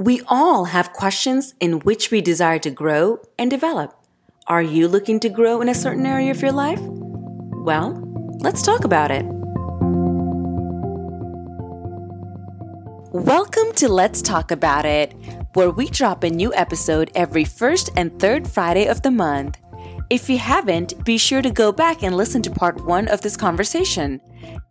We all have questions in which we desire to grow and develop. Are you looking to grow in a certain area of your life? Well, let's talk about it. Welcome to Let's Talk About It, where we drop a new episode every first and third Friday of the month. If you haven't, be sure to go back and listen to part one of this conversation.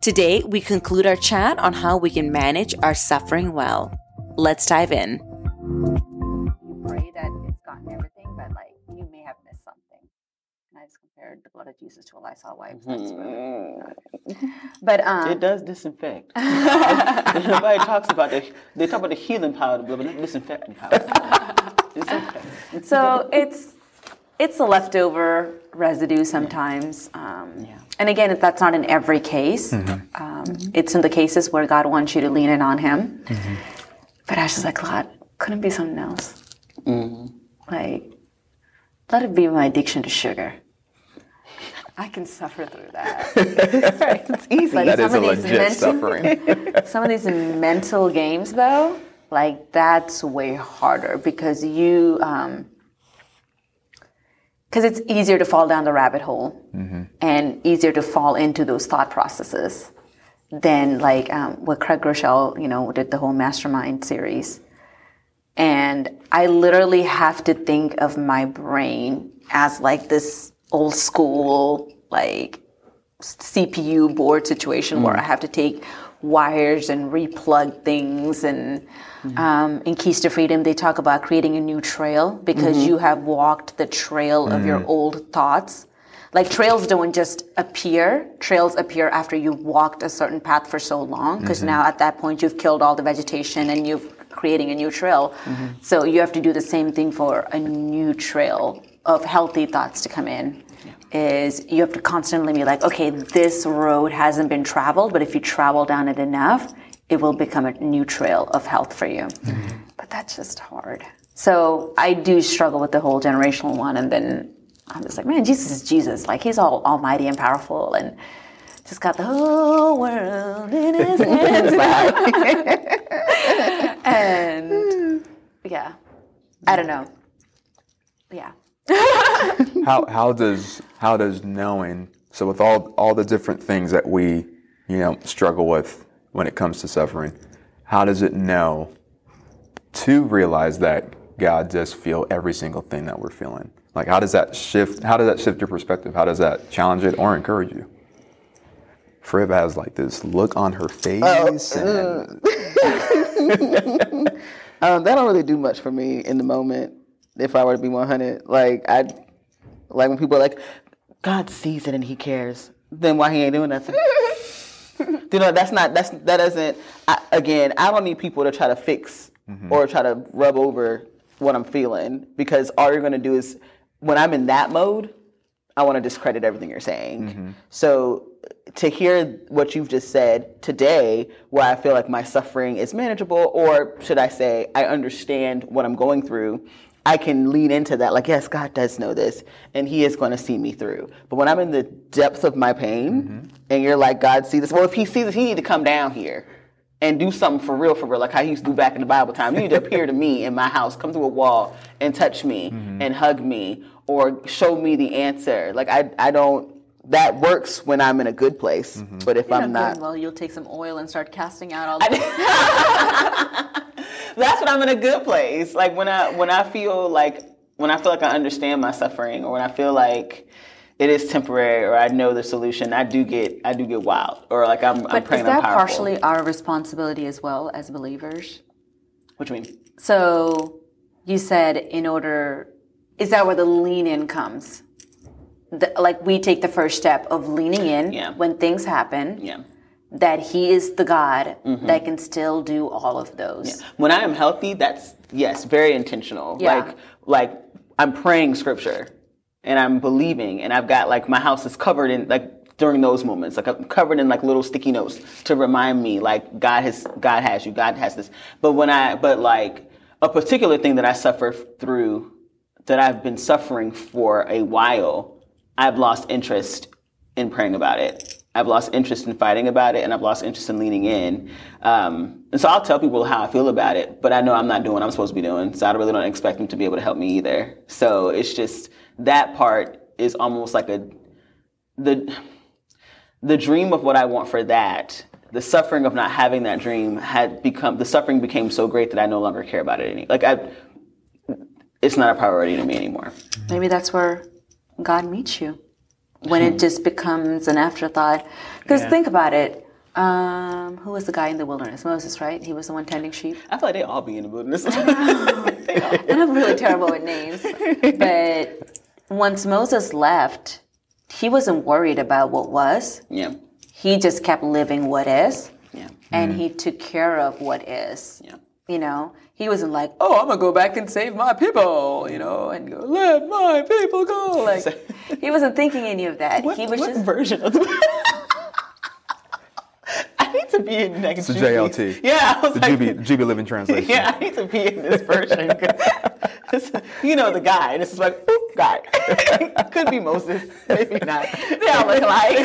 Today, we conclude our chat on how we can manage our suffering well. Let's dive in. You pray that it's gotten everything, but like you may have missed something. And I just compared the blood of Jesus to a Lysol wipe. so That's really good. But um, It does disinfect. Everybody talks about the they talk about the healing power of the blood, but not disinfecting power. Disinfect. so it's it's a leftover residue sometimes. Um, Yeah. And again, that's not in every case. Um, it's in the cases where God wants you to lean in on Him. But I was just like, God, couldn't be something else. Like, let it be my addiction to sugar. I can suffer through that. It's easy. Like That is some a of these legit mental- suffering. some of these mental games though like that's way harder because you um because it's easier to fall down the rabbit hole and easier to fall into those thought processes than like um, what Craig Groeschel you know did the whole mastermind series and i literally have to think of my brain as like this old school like CPU board situation where I have to take wires and replug things. And um, in Keys to Freedom, they talk about creating a new trail because you have walked the trail of your old thoughts. Like trails don't just appear. Trails appear after you've walked a certain path for so long because mm-hmm. now at that point you've killed all the vegetation and you've creating a new trail. Mm-hmm. So you have to do the same thing for a new trail of healthy thoughts to come in is you have to constantly be like, okay, this road hasn't been traveled, but if you travel down it enough, it will become a new trail of health for you. Mm-hmm. But that's just hard. So I do struggle with the whole generational one, and then I'm just like, man, Jesus is Jesus. Like he's all almighty and powerful, and just got the whole world in his hands. and yeah, I don't know. Yeah. how how does how does knowing so with all all the different things that we you know struggle with when it comes to suffering, how does it know to realize that God does feel every single thing that we're feeling? Like how does that shift how does that shift your perspective? How does that challenge it or encourage you? Fripp has like this look on her face and Um, that don't really do much for me in the moment. If I were to be 100, like I, like when people are like, God sees it and He cares. Then why He ain't doing nothing? you know, that's not that's that doesn't. I, again, I don't need people to try to fix or try to rub over what I'm feeling because all you're gonna do is when I'm in that mode, I want to discredit everything you're saying. Mm-hmm. So to hear what you've just said today, where I feel like my suffering is manageable, or should I say, I understand what I'm going through, I can lean into that. Like, yes, God does know this, and He is going to see me through. But when I'm in the depth of my pain, mm-hmm. and you're like, God sees this, well, if He sees this, He need to come down here and do something for real, for real, like how he used to do back in the Bible time. You need to appear to me in my house, come through a wall and touch me mm-hmm. and hug me or show me the answer. Like I, I don't. That works when I'm in a good place, mm-hmm. but if I'm not, well, you'll take some oil and start casting out all the That's when I'm in a good place. Like when I when I feel like when I feel like I understand my suffering, or when I feel like it is temporary, or I know the solution, I do get I do get wild, or like I'm, I'm But praying is that I'm partially our responsibility as well as believers? What do you mean? So you said in order, is that where the lean in comes? The, like we take the first step of leaning in Yeah. when things happen, Yeah. that He is the God mm-hmm. that can still do all of those. When I am healthy, that's yes, very intentional. Yeah. Like like I'm praying scripture and I'm believing and I've got like my house is covered in like during those moments. Like I'm covered in like little sticky notes to remind me like God has God has you, God has this. But when I but like a particular thing that I suffer through that I've been suffering for a while, I've lost interest in praying about it. I've lost interest in fighting about it, and I've lost interest in leaning in. Um, and so I'll tell people how I feel about it, but I know I'm not doing what I'm supposed to be doing, so I really don't expect them to be able to help me either. So it's just that part is almost like a the the dream of what I want for that. The suffering of not having that dream had become the suffering became so great that I no longer care about it any. Like I, it's not a priority to me anymore. Maybe that's where God meets you when it just becomes an afterthought. Because Yeah. think about it. Um, who was the guy in the wilderness? Moses, right? He was the one tending sheep. I feel like they all be in the wilderness. And I'm really terrible with names. Once Moses left, he wasn't worried about what was. yeah, He just kept living what is, yeah, and he mm-hmm. took care of what is. yeah. You know, he wasn't like, "Oh, I'm gonna go back and save my people," you know, and go, "Let my people go." Like, he wasn't thinking any of that. What, he was what just version of the? I need to be in like It's a Juby's- JLT. Yeah, I was The like, Juby, Juby Living Translation. Yeah, I need to be in this version. 'cause you know the guy, and it's just like, oop, guy. Could be Moses, maybe not. they all look alike.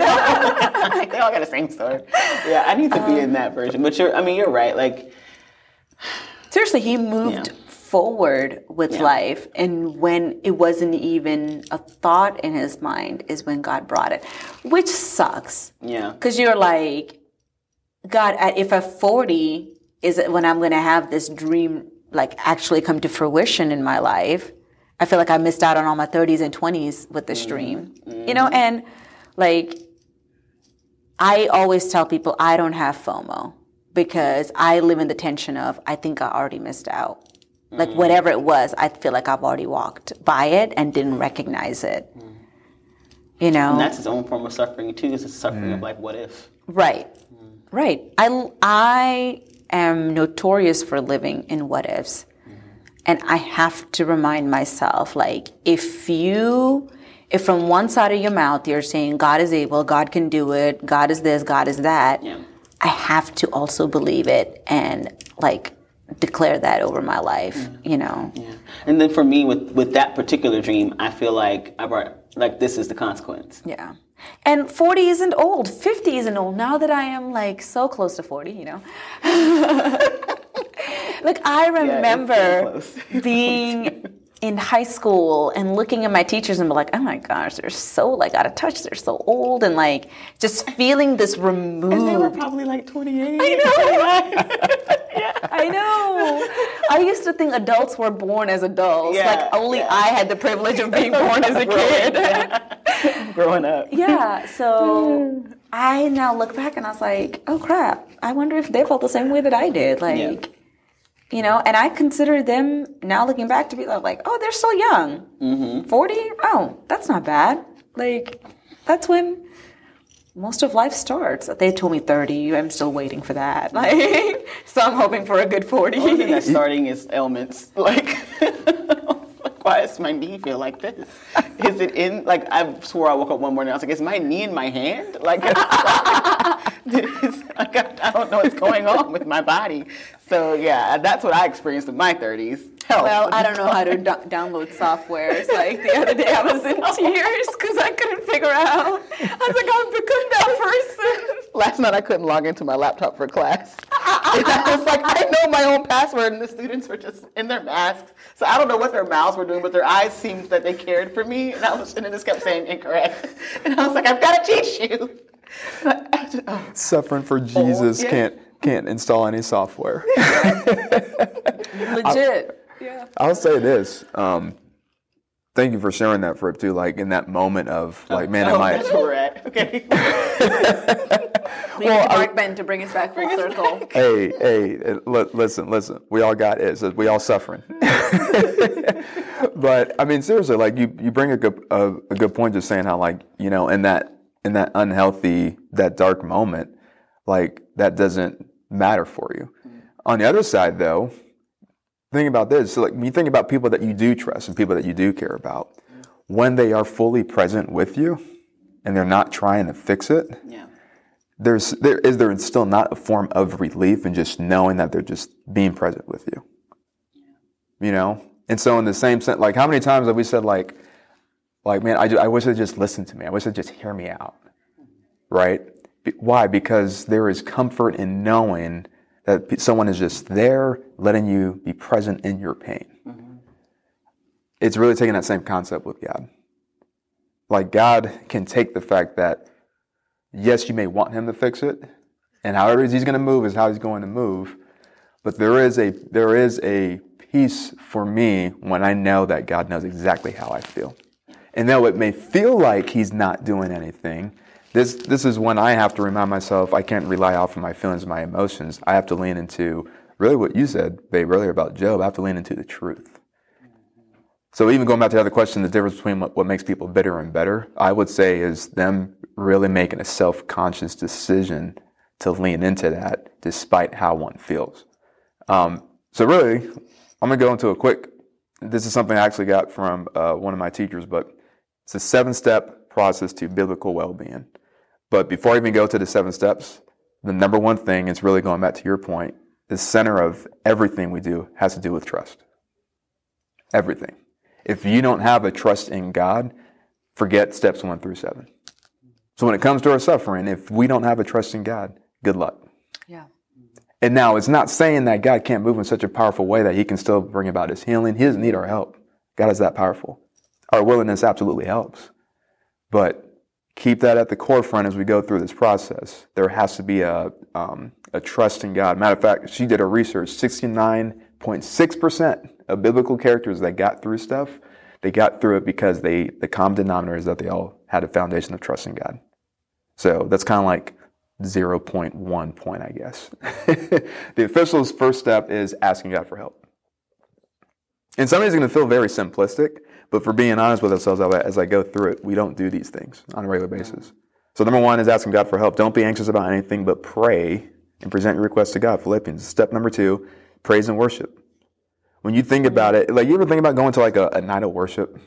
they all got the same story. Yeah, I need to be in that um, version. But you're, I mean, you're right. Like, Seriously, he moved Yeah. forward with Yeah. life, and when it wasn't even a thought in his mind, is when God brought it, which sucks. yeah, Because you're like, God, if at 40 is it when I'm going to have this dream like actually come to fruition in my life, I feel like I missed out on all my 30s and 20s with this dream. Mm-hmm. You know, and like, I always tell people I don't have FOMO because I live in the tension of I think I already missed out. Like, mm-hmm. whatever it was, I feel like I've already walked by it and didn't recognize it. Mm-hmm. You know? and that's his own form of suffering too. Is the suffering of mm. like, what if? Right. Right. I, I am notorious for living in what ifs. And I have to remind myself like, if you, if from one side of your mouth you're saying God is able, God can do it, God is this, God is that, Yeah. I have to also believe it and like declare that over my life, mm-hmm. you know? Yeah. And then for me, with with that particular dream, I feel like I brought like this is the consequence. Yeah. And 40 isn't old. 50 isn't old. Now that I am like so close to 40, you know. like I remember close. being in high school and looking at my teachers and be like, oh my gosh, they're so like out of touch. They're so old and like just feeling this removed. And They were probably like 28. I know. I know. I used to think adults were born as adults. Yeah, like only yeah. I had the privilege of being born as a kid. growing up. Yeah, so I now look back and I was like, oh crap, I wonder if they felt the same way that I did. Like, Yeah. you know, and I consider them now looking back to be like, oh, they're still young. Mm-hmm. 40? Oh, that's not bad. Like, that's when most of life starts. They told me 30. I'm still waiting for that. Like, so I'm hoping for a good 40. Only thing that's starting is ailments. Like, like, why does my knee feel like this? Is it in? Like, I swore I woke up one morning. I was like, is my knee in my hand? Like, it's, it's- like, I, I don't know what's going on with my body. So yeah, that's what I experienced in my 30s. Hell, Well, I don't know how to do- download softwares. Like the other day, I was in tears because I couldn't figure out. I was like, I've become that person. Last night I couldn't log into my laptop for class. And I was like, I know my own password, and the students were just in their masks. So I don't know what their mouths were doing, but their eyes seemed that they cared for me. And I was, and it just kept saying incorrect. And I was like, I've got to teach you. Oh, Suffering for Jesus yeah. can't can't install any software. Legit. Yeah. I'll say this. Um, thank you for sharing that, Fripp, too. Like in that moment of like, man, oh, am I? that's where we're at. Okay. We need Mark Ben to bring us back full circle. hey, hey, uh, li- listen, listen. We all got it. So we all suffering. but I mean, seriously, like you, you bring a good, a, a good point, just saying how like you know, in that, in that unhealthy, that dark moment, like that doesn't matter for you. Mm. On the other side, though, think about this. So, like, when you think about people that you do trust and people that you do care about, mm. when they are fully present with you, and they're not trying to fix it, Yeah. there's there is there still not a form of relief in just knowing that they're just being present with you you know and so in the same sense like how many times have we said like like man i, I wish they'd just listen to me i wish they'd just hear me out right Why? Because there is comfort in knowing that someone is just there, letting you be present in your pain. Mm-hmm. It's really taking that same concept with God. Like God can take the fact that, yes, you may want Him to fix it, and however He's going to move is how He's going to move. But there is a there is a peace for me when I know that God knows exactly how I feel. And though it may feel like He's not doing anything, this this is when I have to remind myself I can't rely off of my feelings and my emotions. I have to lean into really what you said, babe, earlier about Job. I have to lean into the truth. So even going back to the other question, the difference between what, what makes people bitter and better, I would say is them really making a self-conscious decision to lean into that despite how one feels. Um, so really, I'm gonna go into a quick. This is something I actually got from uh, one of my teachers, but it's a seven-step process to biblical well-being. But before I even go to the seven steps, the number one thing is really going back to your point. The center of everything we do has to do with trust. Everything. If you don't have a trust in God, forget steps one through seven. So when it comes to our suffering, if we don't have a trust in God, good luck. Yeah. And now it's not saying that God can't move in such a powerful way that he can still bring about his healing. He doesn't need our help. God is that powerful. Our willingness absolutely helps. But keep that at the forefront as we go through this process. There has to be a, um, a trust in God. Matter of fact, she did a research 69.6% of biblical characters that got through stuff, they got through it because they the common denominator is that they all had a foundation of trust in God. So that's kind of like 0.1 point, I guess. the official's first step is asking God for help. And some days it's going to feel very simplistic, but for being honest with ourselves as I go through it, we don't do these things on a regular basis. So number one is asking God for help. Don't be anxious about anything, but pray and present your request to God. Philippians. Step number two, praise and worship. When you think about it, like you ever think about going to like a, a night of worship?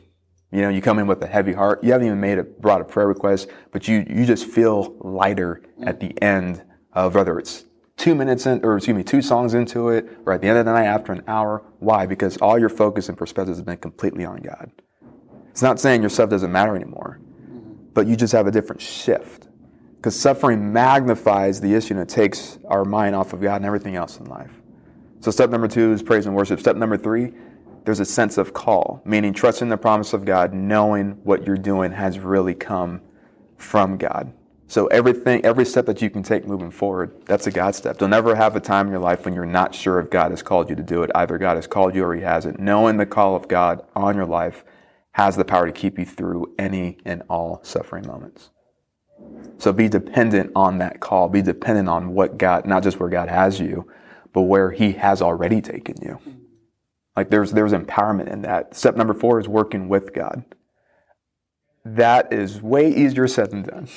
You know, you come in with a heavy heart. You haven't even made a brought a prayer request, but you you just feel lighter at the end of whether it's two minutes in, or excuse me, two songs into it, or at the end of the night after an hour. Why? Because all your focus and perspective has been completely on God. It's not saying your stuff doesn't matter anymore, but you just have a different shift. Because suffering magnifies the issue and it takes our mind off of God and everything else in life. So step number two is praise and worship. Step number three, there's a sense of call, meaning trusting the promise of God, knowing what you're doing has really come from God. So everything, every step that you can take moving forward, that's a God step. Don't ever have a time in your life when you're not sure if God has called you to do it. Either God has called you or He hasn't. Knowing the call of God on your life has the power to keep you through any and all suffering moments. So be dependent on that call. Be dependent on what God, not just where God has you, but where He has already taken you. Like there's there's empowerment in that. Step number four is working with God. That is way easier said than done.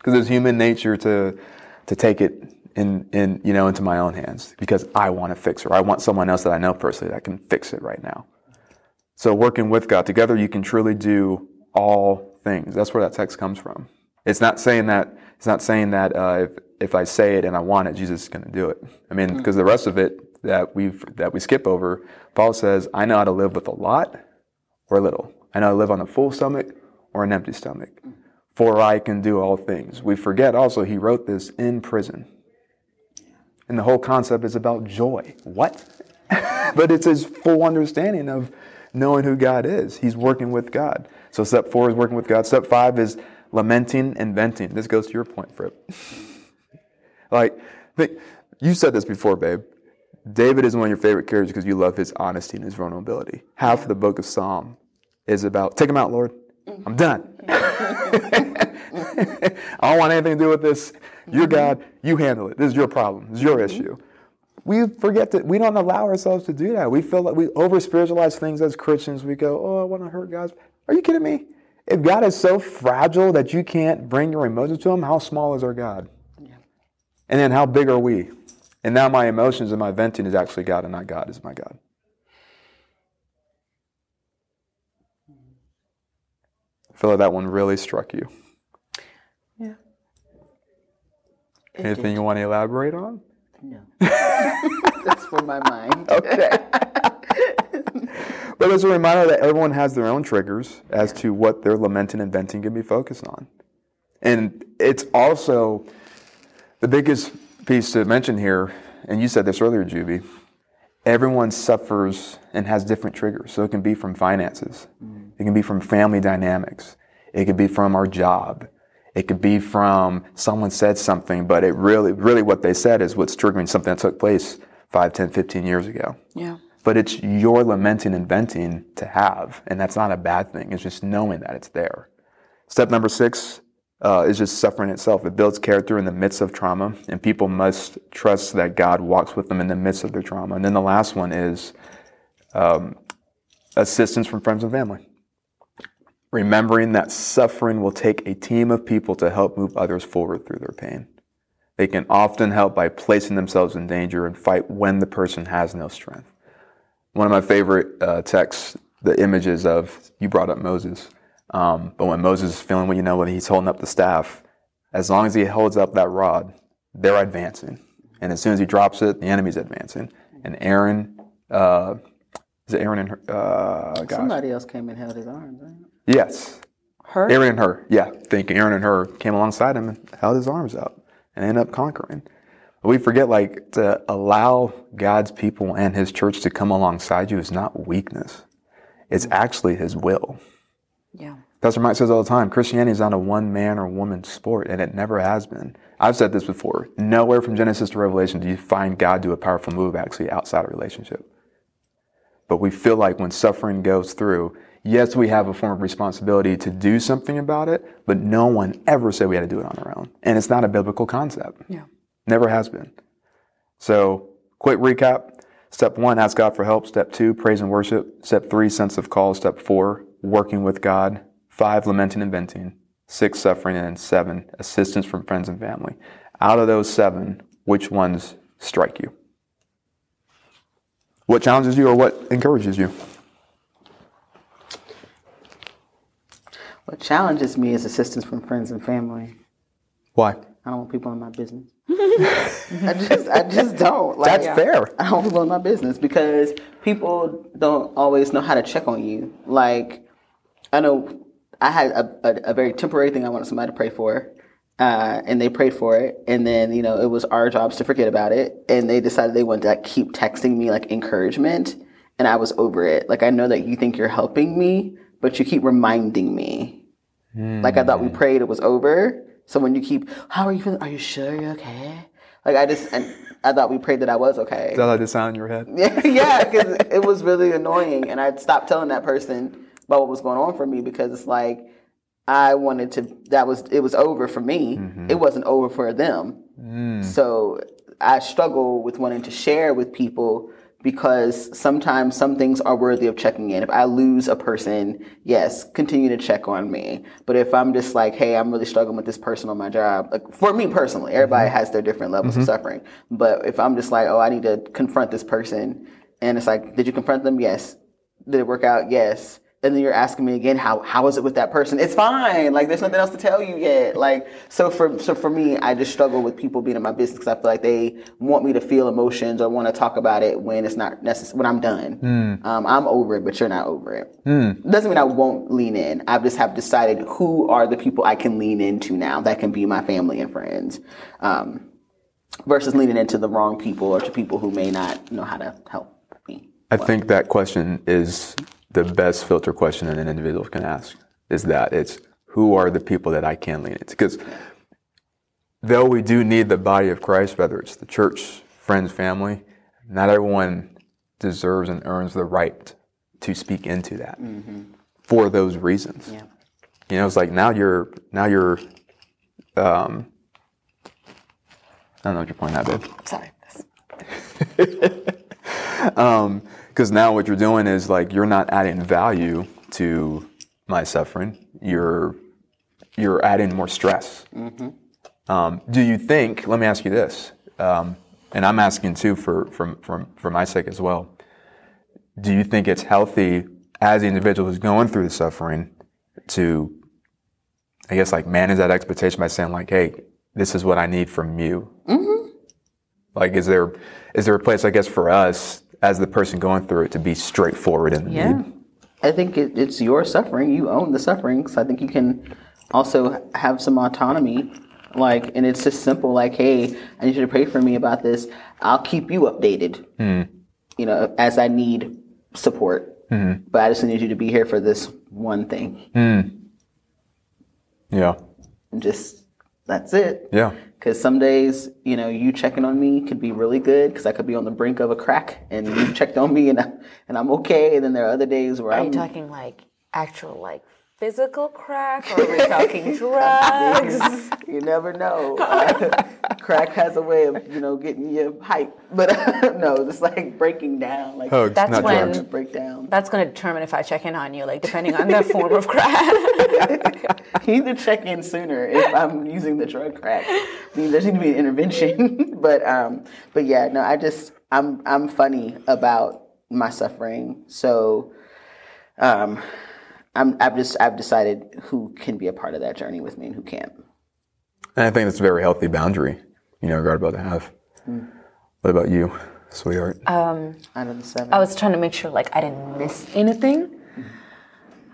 Because it's human nature to to take it in in you know into my own hands because I want to fix it. Or I want someone else that I know personally that can fix it right now. So working with God together, you can truly do all things. That's where that text comes from. It's not saying that it's not saying that uh, if if I say it and I want it, Jesus is going to do it. I mean, because the rest of it that we that we skip over, Paul says, "I know how to live with a lot or a little. I know how to live on a full stomach or an empty stomach. For I can do all things." We forget also he wrote this in prison, and the whole concept is about joy. What? but it's his full understanding of knowing who God is. He's working with God. So step four is working with God. Step five is lamenting and venting. This goes to your point, Fripp. like, think, you said this before, babe. David is one of your favorite characters because you love his honesty and his vulnerability. Half of the book of Psalm is about, take him out, Lord. Mm-hmm. I'm done. I don't want anything to do with this. You're mm-hmm. God. You handle it. This is your problem. This is your mm-hmm. issue. We forget that we don't allow ourselves to do that. We feel like we over spiritualize things as Christians. We go, oh, I want to hurt God. Are you kidding me? If God is so fragile that you can't bring your emotions to Him, how small is our God? Yeah. And then how big are we? And now my emotions and my venting is actually God and not God is my God. I feel like that one really struck you. Yeah. It Anything did. you want to elaborate on? No. That's for my mind. Okay. but it's a reminder that everyone has their own triggers as to what their lamenting and venting can be focused on. And it's also the biggest piece to mention here, and you said this earlier, Juby. Everyone suffers and has different triggers. So it can be from finances, mm-hmm. It can be from family dynamics, it could be from our job, it could be from someone said something, but it really, really what they said is what's triggering something that took place 5, 10, 15 years ago. Yeah. But it's your lamenting and venting to have, and that's not a bad thing. It's just knowing that it's there. Step number six uh, is just suffering itself. It builds character in the midst of trauma, and people must trust that God walks with them in the midst of their trauma. And then the last one is um, assistance from friends and family. Remembering that suffering will take a team of people to help move others forward through their pain. They can often help by placing themselves in danger and fight when the person has no strength. One of my favorite uh, texts, the images of, you brought up Moses. Um, but when Moses is feeling, what you know, when he's holding up the staff, as long as he holds up that rod, they're advancing. And as soon as he drops it, the enemy's advancing. And Aaron, uh, is it Aaron and Hur? Uh. Somebody else came and held his arms. Right? Yes. Hur? Aaron and Hur. Yeah. Think Aaron and Hur came alongside him and held his arms out and ended up conquering. But we forget, like, to allow God's people and his church to come alongside you is not weakness. It's actually his will. Yeah. Pastor Mike says all the time, Christianity is not a one man or woman sport, and it never has been. I've said this before. Nowhere from Genesis to Revelation do you find God do a powerful move actually outside a relationship. But we feel like when suffering goes through, yes, we have a form of responsibility to do something about it, but no one ever said we had to do it on our own. And it's not a biblical concept. Yeah. Never has been. So, quick recap. Step one, ask God for help. Step two, praise and worship. Step three, sense of call. Step four, working with God. Five, lamenting and venting. Six, suffering. And seven, assistance from friends and family. Out of those seven, which ones strike you? What challenges you or what encourages you? What challenges me is assistance from friends and family. Why? I don't want people in my business. I just, I just don't. Like, That's fair. I don't want people in my business because people don't always know how to check on you. Like, I know I had a, a, a very temporary thing I wanted somebody to pray for, uh, and they prayed for it, and then you know it was our jobs to forget about it, and they decided they wanted to like, keep texting me like encouragement, and I was over it. Like, I know that you think you're helping me, but you keep reminding me. Like I thought we hmm. prayed, it was over. So when you keep, how are you feeling? Are you sure you're okay? Like I just, and I thought we prayed that I was okay. Is that like the sound in your head? Yeah, yeah, because it was really annoying, and I stopped telling that person about what was going on for me because it's like I wanted to. That was it was over for me. Mm-hmm. It wasn't over for them. Hmm. So I struggle with wanting to share with people because sometimes some things are worthy of checking in. If I lose a person, yes, continue to check on me. But if I'm just like, hey, I'm really struggling with this person on my job, like for me personally, everybody mm-hmm. has their different levels of mm-hmm. suffering. But if I'm just like, oh, I need to confront this person, and it's like, did you confront them? Yes. Did it work out? Yes. And then you're asking me again, how how is it with that person? It's fine. Like there's nothing else to tell you yet. Like so for so for me, I just struggle with people being in my business because I feel like they want me to feel emotions or want to talk about it when it's not necessary when I'm done. Um, I'm over it, but you're not over it. Doesn't mean I won't lean in. I just have decided who are the people I can lean into now that can be my family and friends. Um, versus leaning into the wrong people or to people who may not know how to help me. I think that question is the best filter question that an individual can ask. Is that it's who are the people that I can lean into? Because though we do need the body of Christ, whether it's the church, friends, family, not everyone deserves and earns the right to speak into that for those reasons. Yeah. You know, it's like now you're now you're. Um, I don't know what you're pointing at, babe. Sorry. because now what you're doing is like you're not adding value to my suffering. You're you're adding more stress. Um, do you think? Let me ask you this, um, and I'm asking too for for for for my sake as well. Do you think it's healthy as the individual who's going through the suffering to, I guess, like manage that expectation by saying like, "Hey, this is what I need from you." Like, is there is there a place, I guess, for us as the person going through it to be straightforward in the Yeah. need? I think it, it's your suffering. You own the suffering. So I think you can also have some autonomy. Like, and it's just simple. Like, hey, I need you to pray for me about this. I'll keep you updated. Hmm. You know, as I need support. Hmm. But I just need you to be here for this one thing. Hmm. Yeah. And just that's it. Yeah. Because some days, you know, you checking on me could be really good because I could be on the brink of a crack, and you checked on me, and I, and I'm okay. And then there are other days where Are I'm you talking like actual like physical crack, or are we talking drugs? you never know. crack has a way of you know getting you hype, but no, just like breaking down, like Hugs, That's not when- drugs. break down. That's going to determine if I check in on you, like depending on the form of crack. You need to check in sooner if I'm using the drug crack. I mean, there needs to be an intervention, but um, but yeah, no, I just I'm I'm funny about my suffering, so um, I'm I've just I've decided who can be a part of that journey with me and who can't. And I think that's a very healthy boundary, you know, God about to have. What about you, sweetheart? Uh, Out of the seven, I was trying to make sure like I didn't miss anything.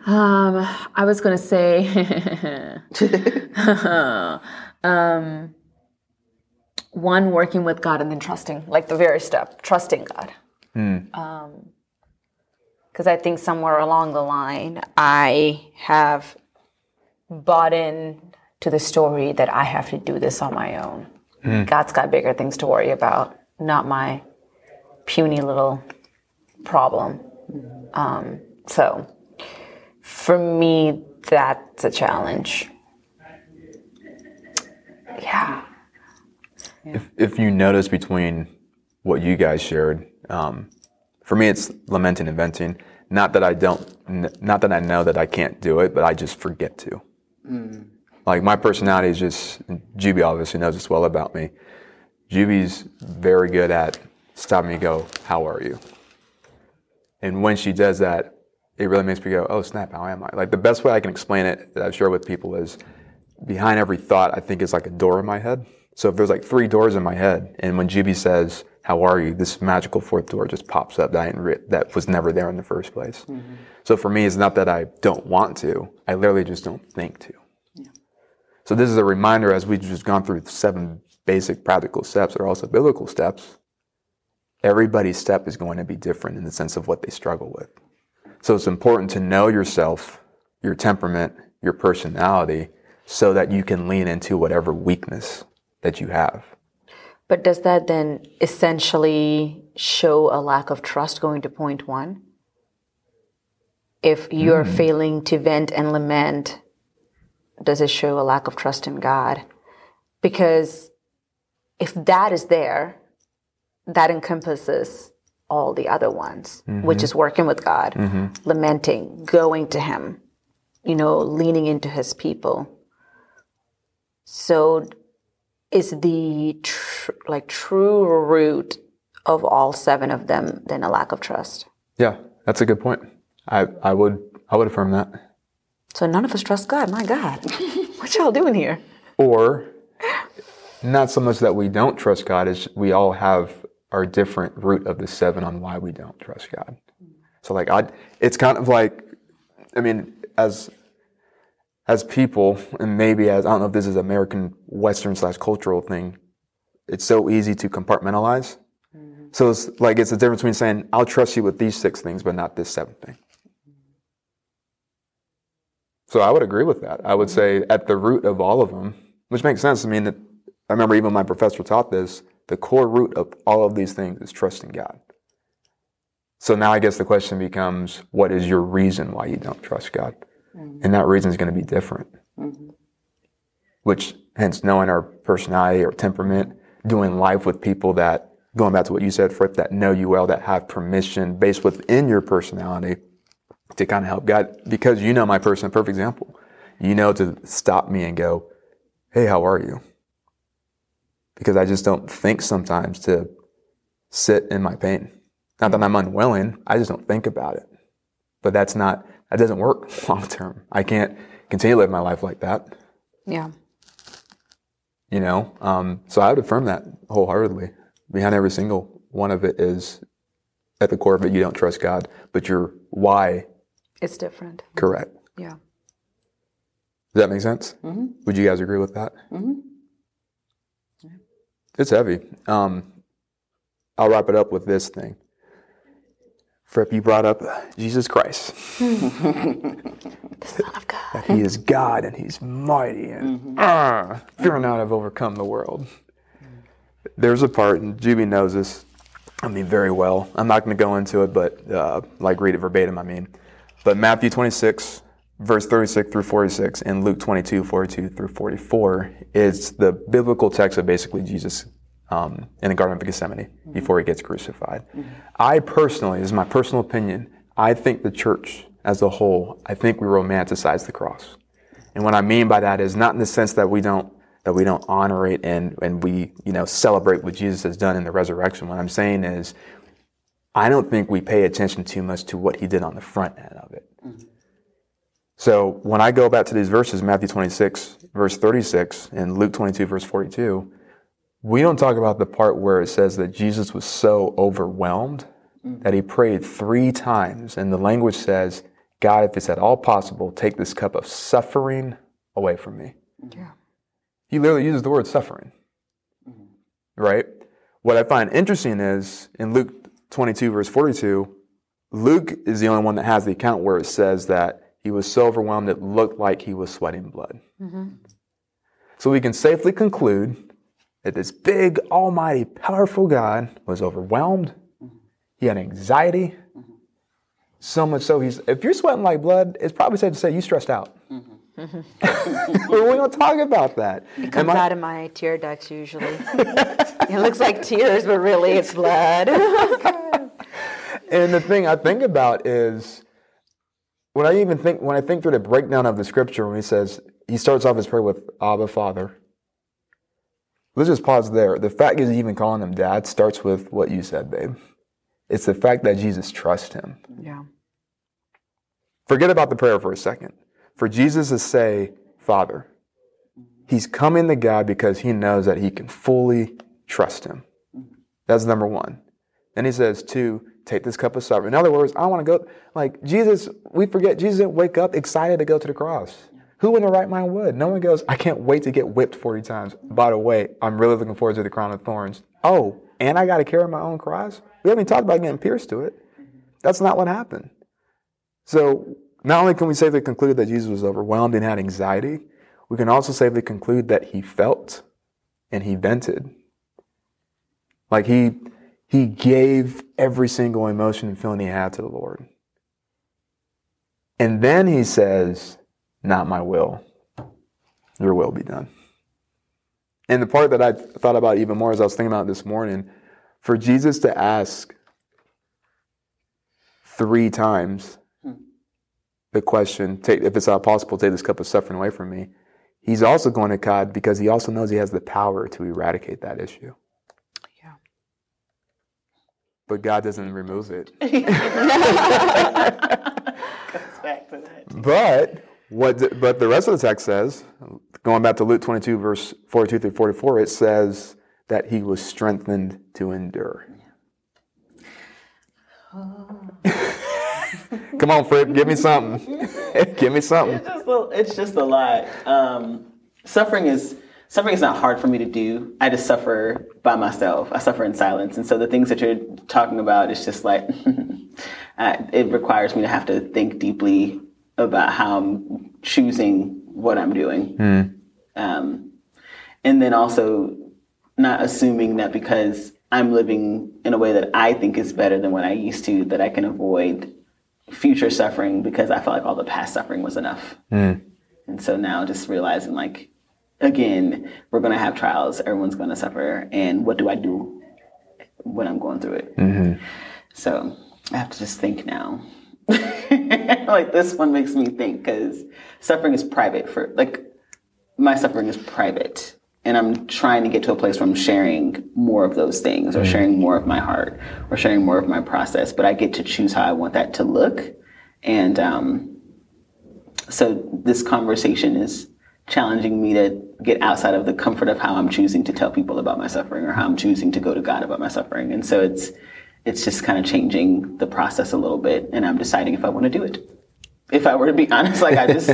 Um, I was gonna say, um, one working with God and then trusting, like the very step, trusting God. Um, because I think somewhere along the line I have bought in to the story that I have to do this on my own. God's got bigger things to worry about, not my puny little problem. Um, so for me, that's a challenge. Yeah. if, if you notice between what you guys shared, um, for me it's lamenting and venting. Not that I don't, not that I know that I can't do it, but I just forget to. Hmm. Like my personality is just, Juby obviously knows this well about me. Juby's very good at stopping me go, how are you? And when she does that, it really makes me go, oh snap, how am I? Like the best way I can explain it that I've shared with people is behind every thought, I think is like a door in my head. So if there's like three doors in my head, and when Juby says, how are you? This magical fourth door just pops up that I didn't re- that was never there in the first place. Mm-hmm. So for me, it's not that I don't want to. I literally just don't think to. So this is a reminder as we've just gone through seven basic practical steps that are also biblical steps. Everybody's step is going to be different in the sense of what they struggle with. So it's important to know yourself, your temperament, your personality, so that you can lean into whatever weakness that you have. But does that then essentially show a lack of trust going to point one? If you're hmm. failing to vent and lament, does it show a lack of trust in God? Because if that is there, that encompasses all the other ones, which mm-hmm. is working with God, mm-hmm. lamenting, going to Him, you know, leaning into His people. So is the tr- like true root of all seven of them than a lack of trust? Yeah, that's a good point. I, I would I would affirm that. So none of us trust God. My God, what y'all doing here? Or not so much that we don't trust God, is we all have our different root of the seven on why we don't trust God. So like I it's kind of like I mean, as as people, and maybe as I don't know if this is American Western slash cultural thing, it's so easy to compartmentalize. Mm-hmm. So it's like it's the difference between saying, I'll trust you with these six things, but not this seventh thing. Mm-hmm. So I would agree with that. I would mm-hmm. say at the root of all of them, which makes sense. I mean, I remember even my professor taught this. The core root of all of these things is trusting God. So now I guess the question becomes, what is your reason why you don't trust God? And that reason is going to be different. Mm-hmm. Which, hence, knowing our personality or temperament, doing life with people that, going back to what you said, Fripp, that know you well, that have permission based within your personality to kind of help God. Because you know my person, perfect example. You know to stop me and go, hey, how are you? Because I just don't think sometimes to sit in my pain. Not that I'm unwilling, I just don't think about it. But that's not, that doesn't work long term. I can't continue to live my life like that, Yeah. you know? Um, so I would affirm that wholeheartedly. Behind every single one of it is, at the core of it, you don't trust God, but your why It's different. correct. Yeah. Does that make sense? Mm-hmm. Would you guys agree with that? Mm-hmm. It's heavy. Um, I'll wrap it up with this thing. Fripp, you brought up Jesus Christ. The Son of God. that he is God and he's mighty and ah, fear not, I've overcome the world. There's a part, and Juby knows this, I mean, very well. I'm not going to go into it, but uh, like read it verbatim, I mean. But Matthew 26, verse 36 through 46, and Luke 22, 42 through 44 is the biblical text of basically Jesus um, in the Garden of Gethsemane mm-hmm. before he gets crucified. Mm-hmm. I personally, this is my personal opinion, I think the church as a whole, I think we romanticize the cross. And what I mean by that is not in the sense that we don't that we don't honor it and, and we, you know, celebrate what Jesus has done in the resurrection. What I'm saying is I don't think we pay attention too much to what he did on the front end of it. Mm-hmm. So when I go back to these verses, Matthew 26, verse 36, and Luke 22, verse 42, we don't talk about the part where it says that Jesus was so overwhelmed mm-hmm. that he prayed three times. And the language says, God, if it's at all possible, take this cup of suffering away from me. Yeah. He literally uses the word suffering. Mm-hmm. Right? What I find interesting is in Luke 22, verse 42, Luke is the only one that has the account where it says that he was so overwhelmed it looked like he was sweating blood. Mm-hmm. So we can safely conclude that this big, almighty, powerful God was overwhelmed. He had anxiety. So much so, he's if you're sweating like blood, it's probably safe to say you stressed out. Mm-hmm. we don't talk about that. It comes out of my tear ducts usually. it looks like tears, but really it's blood. And the thing I think about is when I even think when I think through the breakdown of the scripture when he says he starts off his prayer with Abba Father. Let's just pause there. The fact is even calling him dad starts with what you said, babe. It's the fact that Jesus trusts him. yeah. Forget about the prayer for a second. For Jesus to say, Father, he's coming to God because he knows that he can fully trust him. That's number one. Then he says, two, take this cup of suffering. In other words, I want to go, like Jesus, we forget, Jesus didn't wake up excited to go to the cross. Who in the right mind would? No one goes, I can't wait to get whipped 40 times. By the way, I'm really looking forward to the crown of thorns. Oh, and I got to carry my own cross? We haven't talked about getting pierced to it. That's not what happened. So not only can we safely conclude that Jesus was overwhelmed and had anxiety, we can also safely conclude that he felt and he vented. Like he he gave every single emotion and feeling he had to the Lord. And then he says, Not my will, your will be done. And the part that I thought about even more as I was thinking about this morning, for Jesus to ask three times the question, take, if it's not possible, take this cup of suffering away from me. He's also going to God because he also knows he has the power to eradicate that issue. Yeah. But God doesn't remove it. Comes back to that. But what? the- But the rest of the text says, going back to Luke 22, verse 42 through 44, it says that he was strengthened to endure. Come on, Fred, give me something. give me something. It's just a, it's just a lot. Um, suffering is suffering is not hard for me to do. I just suffer by myself. I suffer in silence, and so the things that you're talking about is just like uh, it requires me to have to think deeply about how I'm choosing what I'm doing, hmm. um, and then also not assuming that because I'm living in a way that I think is better than what I used to, that I can avoid future suffering because I felt like all the past suffering was enough. Hmm. And so now just realizing like, again, we're going to have trials, everyone's going to suffer. And what do I do when I'm going through it? Mm-hmm. So I have to just think now. like this one makes me think because suffering is private for like my suffering is private and I'm trying to get to a place where I'm sharing more of those things or sharing more of my heart or sharing more of my process, but I get to choose how I want that to look. And um, so this conversation is challenging me to get outside of the comfort of how I'm choosing to tell people about my suffering or how I'm choosing to go to God about my suffering. And so it's it's just kind of changing the process a little bit and I'm deciding if I want to do it. If I were to be honest, like I just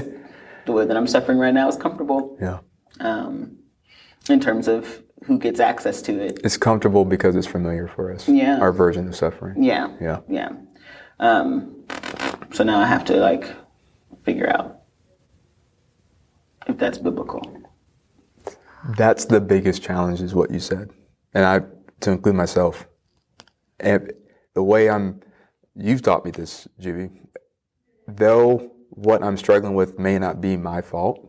the way that I'm suffering right now is comfortable. Yeah. Um, in terms of who gets access to it. It's comfortable because it's familiar for us. Yeah. Our version of suffering. Yeah. Yeah. Yeah. Um, so now I have to like figure out if that's biblical. That's the biggest challenge, is what you said, and I to include myself. And the way I'm, you've taught me this, Juvie. Though what I'm struggling with may not be my fault,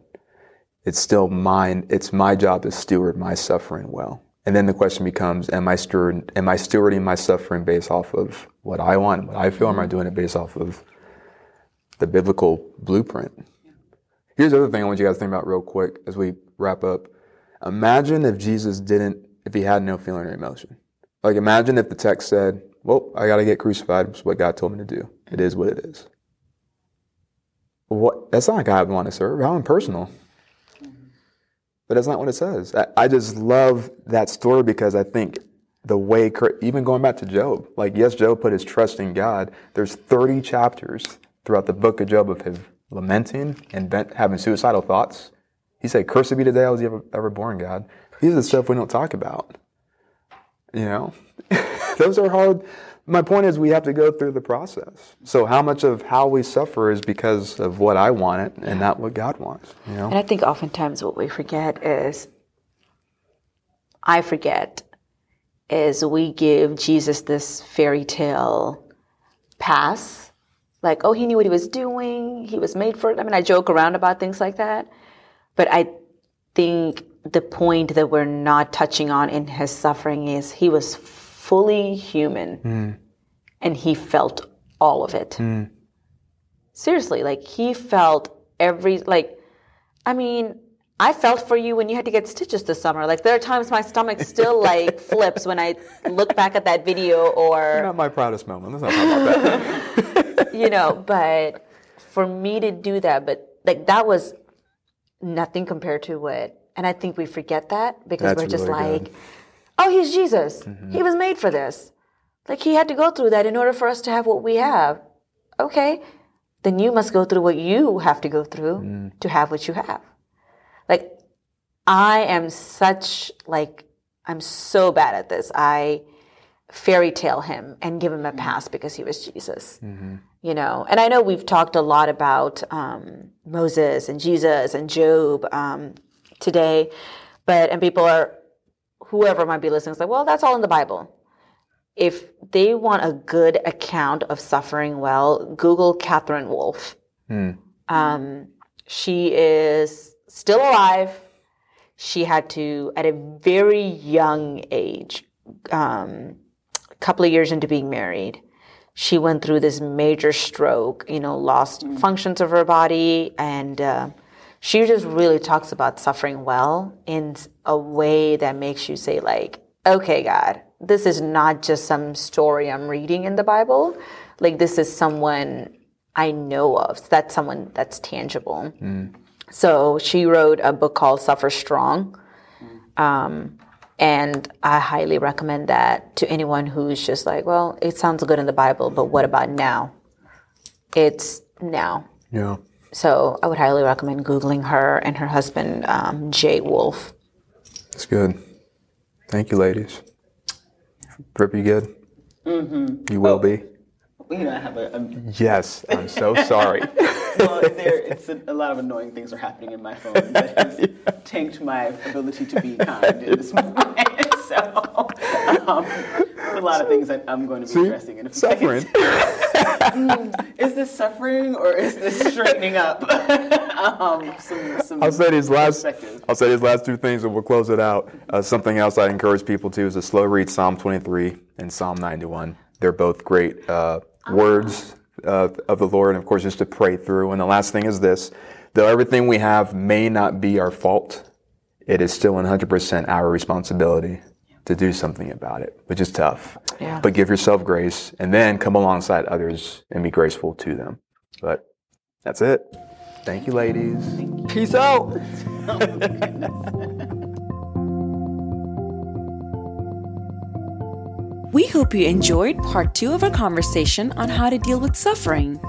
it's still mine. It's my job to steward my suffering well. And then the question becomes: Am I steward, Am I stewarding my suffering based off of what I want, what I feel? Or am I doing it based off of the biblical blueprint? Here's the other thing I want you guys to think about real quick as we wrap up. Imagine if Jesus didn't, if he had no feeling or emotion. Like imagine if the text said, "Well, I got to get crucified," is what God told me to do. It is what it is. What? That's not God I want to serve. How impersonal. But that's not what it says. I, I just love that story because I think the way, even going back to Job, like yes, Job put his trust in God. There's 30 chapters throughout the book of Job of him lamenting and bent, having suicidal thoughts. He said, "Cursed be the day I was ever, ever born, God." These are the stuff we don't talk about. You know, those are hard. My point is, we have to go through the process. So, how much of how we suffer is because of what I want it and not what God wants? You know, And I think oftentimes what we forget is, I forget, is we give Jesus this fairy tale pass. Like, oh, he knew what he was doing. He was made for it. I mean, I joke around about things like that. But I think the point that we're not touching on in his suffering is he was fully human hmm. and he felt all of it. Hmm. Seriously, like he felt every, like, I mean, I felt for you when you had to get stitches this summer. Like there are times my stomach still like flips when I look back at that video or not my proudest moment. Let's not talk about that. you know, but for me to do that, but like that was nothing compared to what, and I think we forget that because That's we're just really like, good. Mm-hmm. oh, he's Jesus. He was made for this. Like he had to go through that in order for us to have what we have. Okay, then you must go through what you have to go through Mm. to have what you have. Like I am such like I'm so bad at this. I fairy tale him and give him a pass because he was Jesus. You know, and I know we've talked a lot about um, Moses and Jesus and Job um, today, but and people are whoever might be listening is like, well, that's all in the Bible. If they want a good account of suffering well, Google Katherine Wolf. Um, she is still alive. She had to, at a very young age, um, a couple of years into being married, she went through this major stroke, you know, lost functions of her body. And uh, she just really talks about suffering well in a way that makes you say, like, okay, God, this is not just some story I'm reading in the Bible. Like, this is someone I know of. That's someone that's tangible. So she wrote a book called Suffer Strong. Um, and I highly recommend that to anyone who's just like, well, it sounds good in the Bible, but what about now? It's now. yeah. So I would highly recommend Googling her and her husband, um, Jay Wolf. It's good. Thank you, ladies. Rip, you good? Mm-hmm. You will be. You know, I have a, a Yes, I'm so sorry. well, there, it's a, a lot of annoying things are happening in my phone that has tanked my ability to be kind in this moment. So, um, a lot of things that I'm going to be addressing in a few Suffering. seconds. Is this suffering or is this straightening up? um, some, some I'll say these last. I'll say these last two things, and we'll close it out. Uh, something else I encourage people to is to slow read Psalm 23 and Psalm 91. They're both great uh, words uh, of the Lord, and of course, just to pray through. And the last thing is this: though everything we have may not be our fault, it is still 100% our responsibility to do something about it, which is tough. Yeah. But give yourself grace, and then come alongside others and be graceful to them. But that's it. Thank you, ladies. Peace out. We hope you enjoyed part two of our conversation on how to deal with suffering.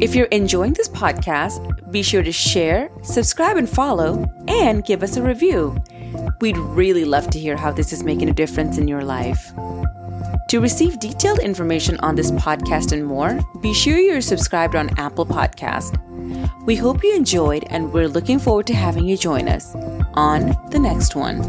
If you're enjoying this podcast, be sure to share, subscribe, and follow, and give us a review. We'd really love to hear how this is making a difference in your life. To receive detailed information on this podcast and more, be sure you're subscribed on Apple Podcast. We hope you enjoyed, and we're looking forward to having you join us on the next one.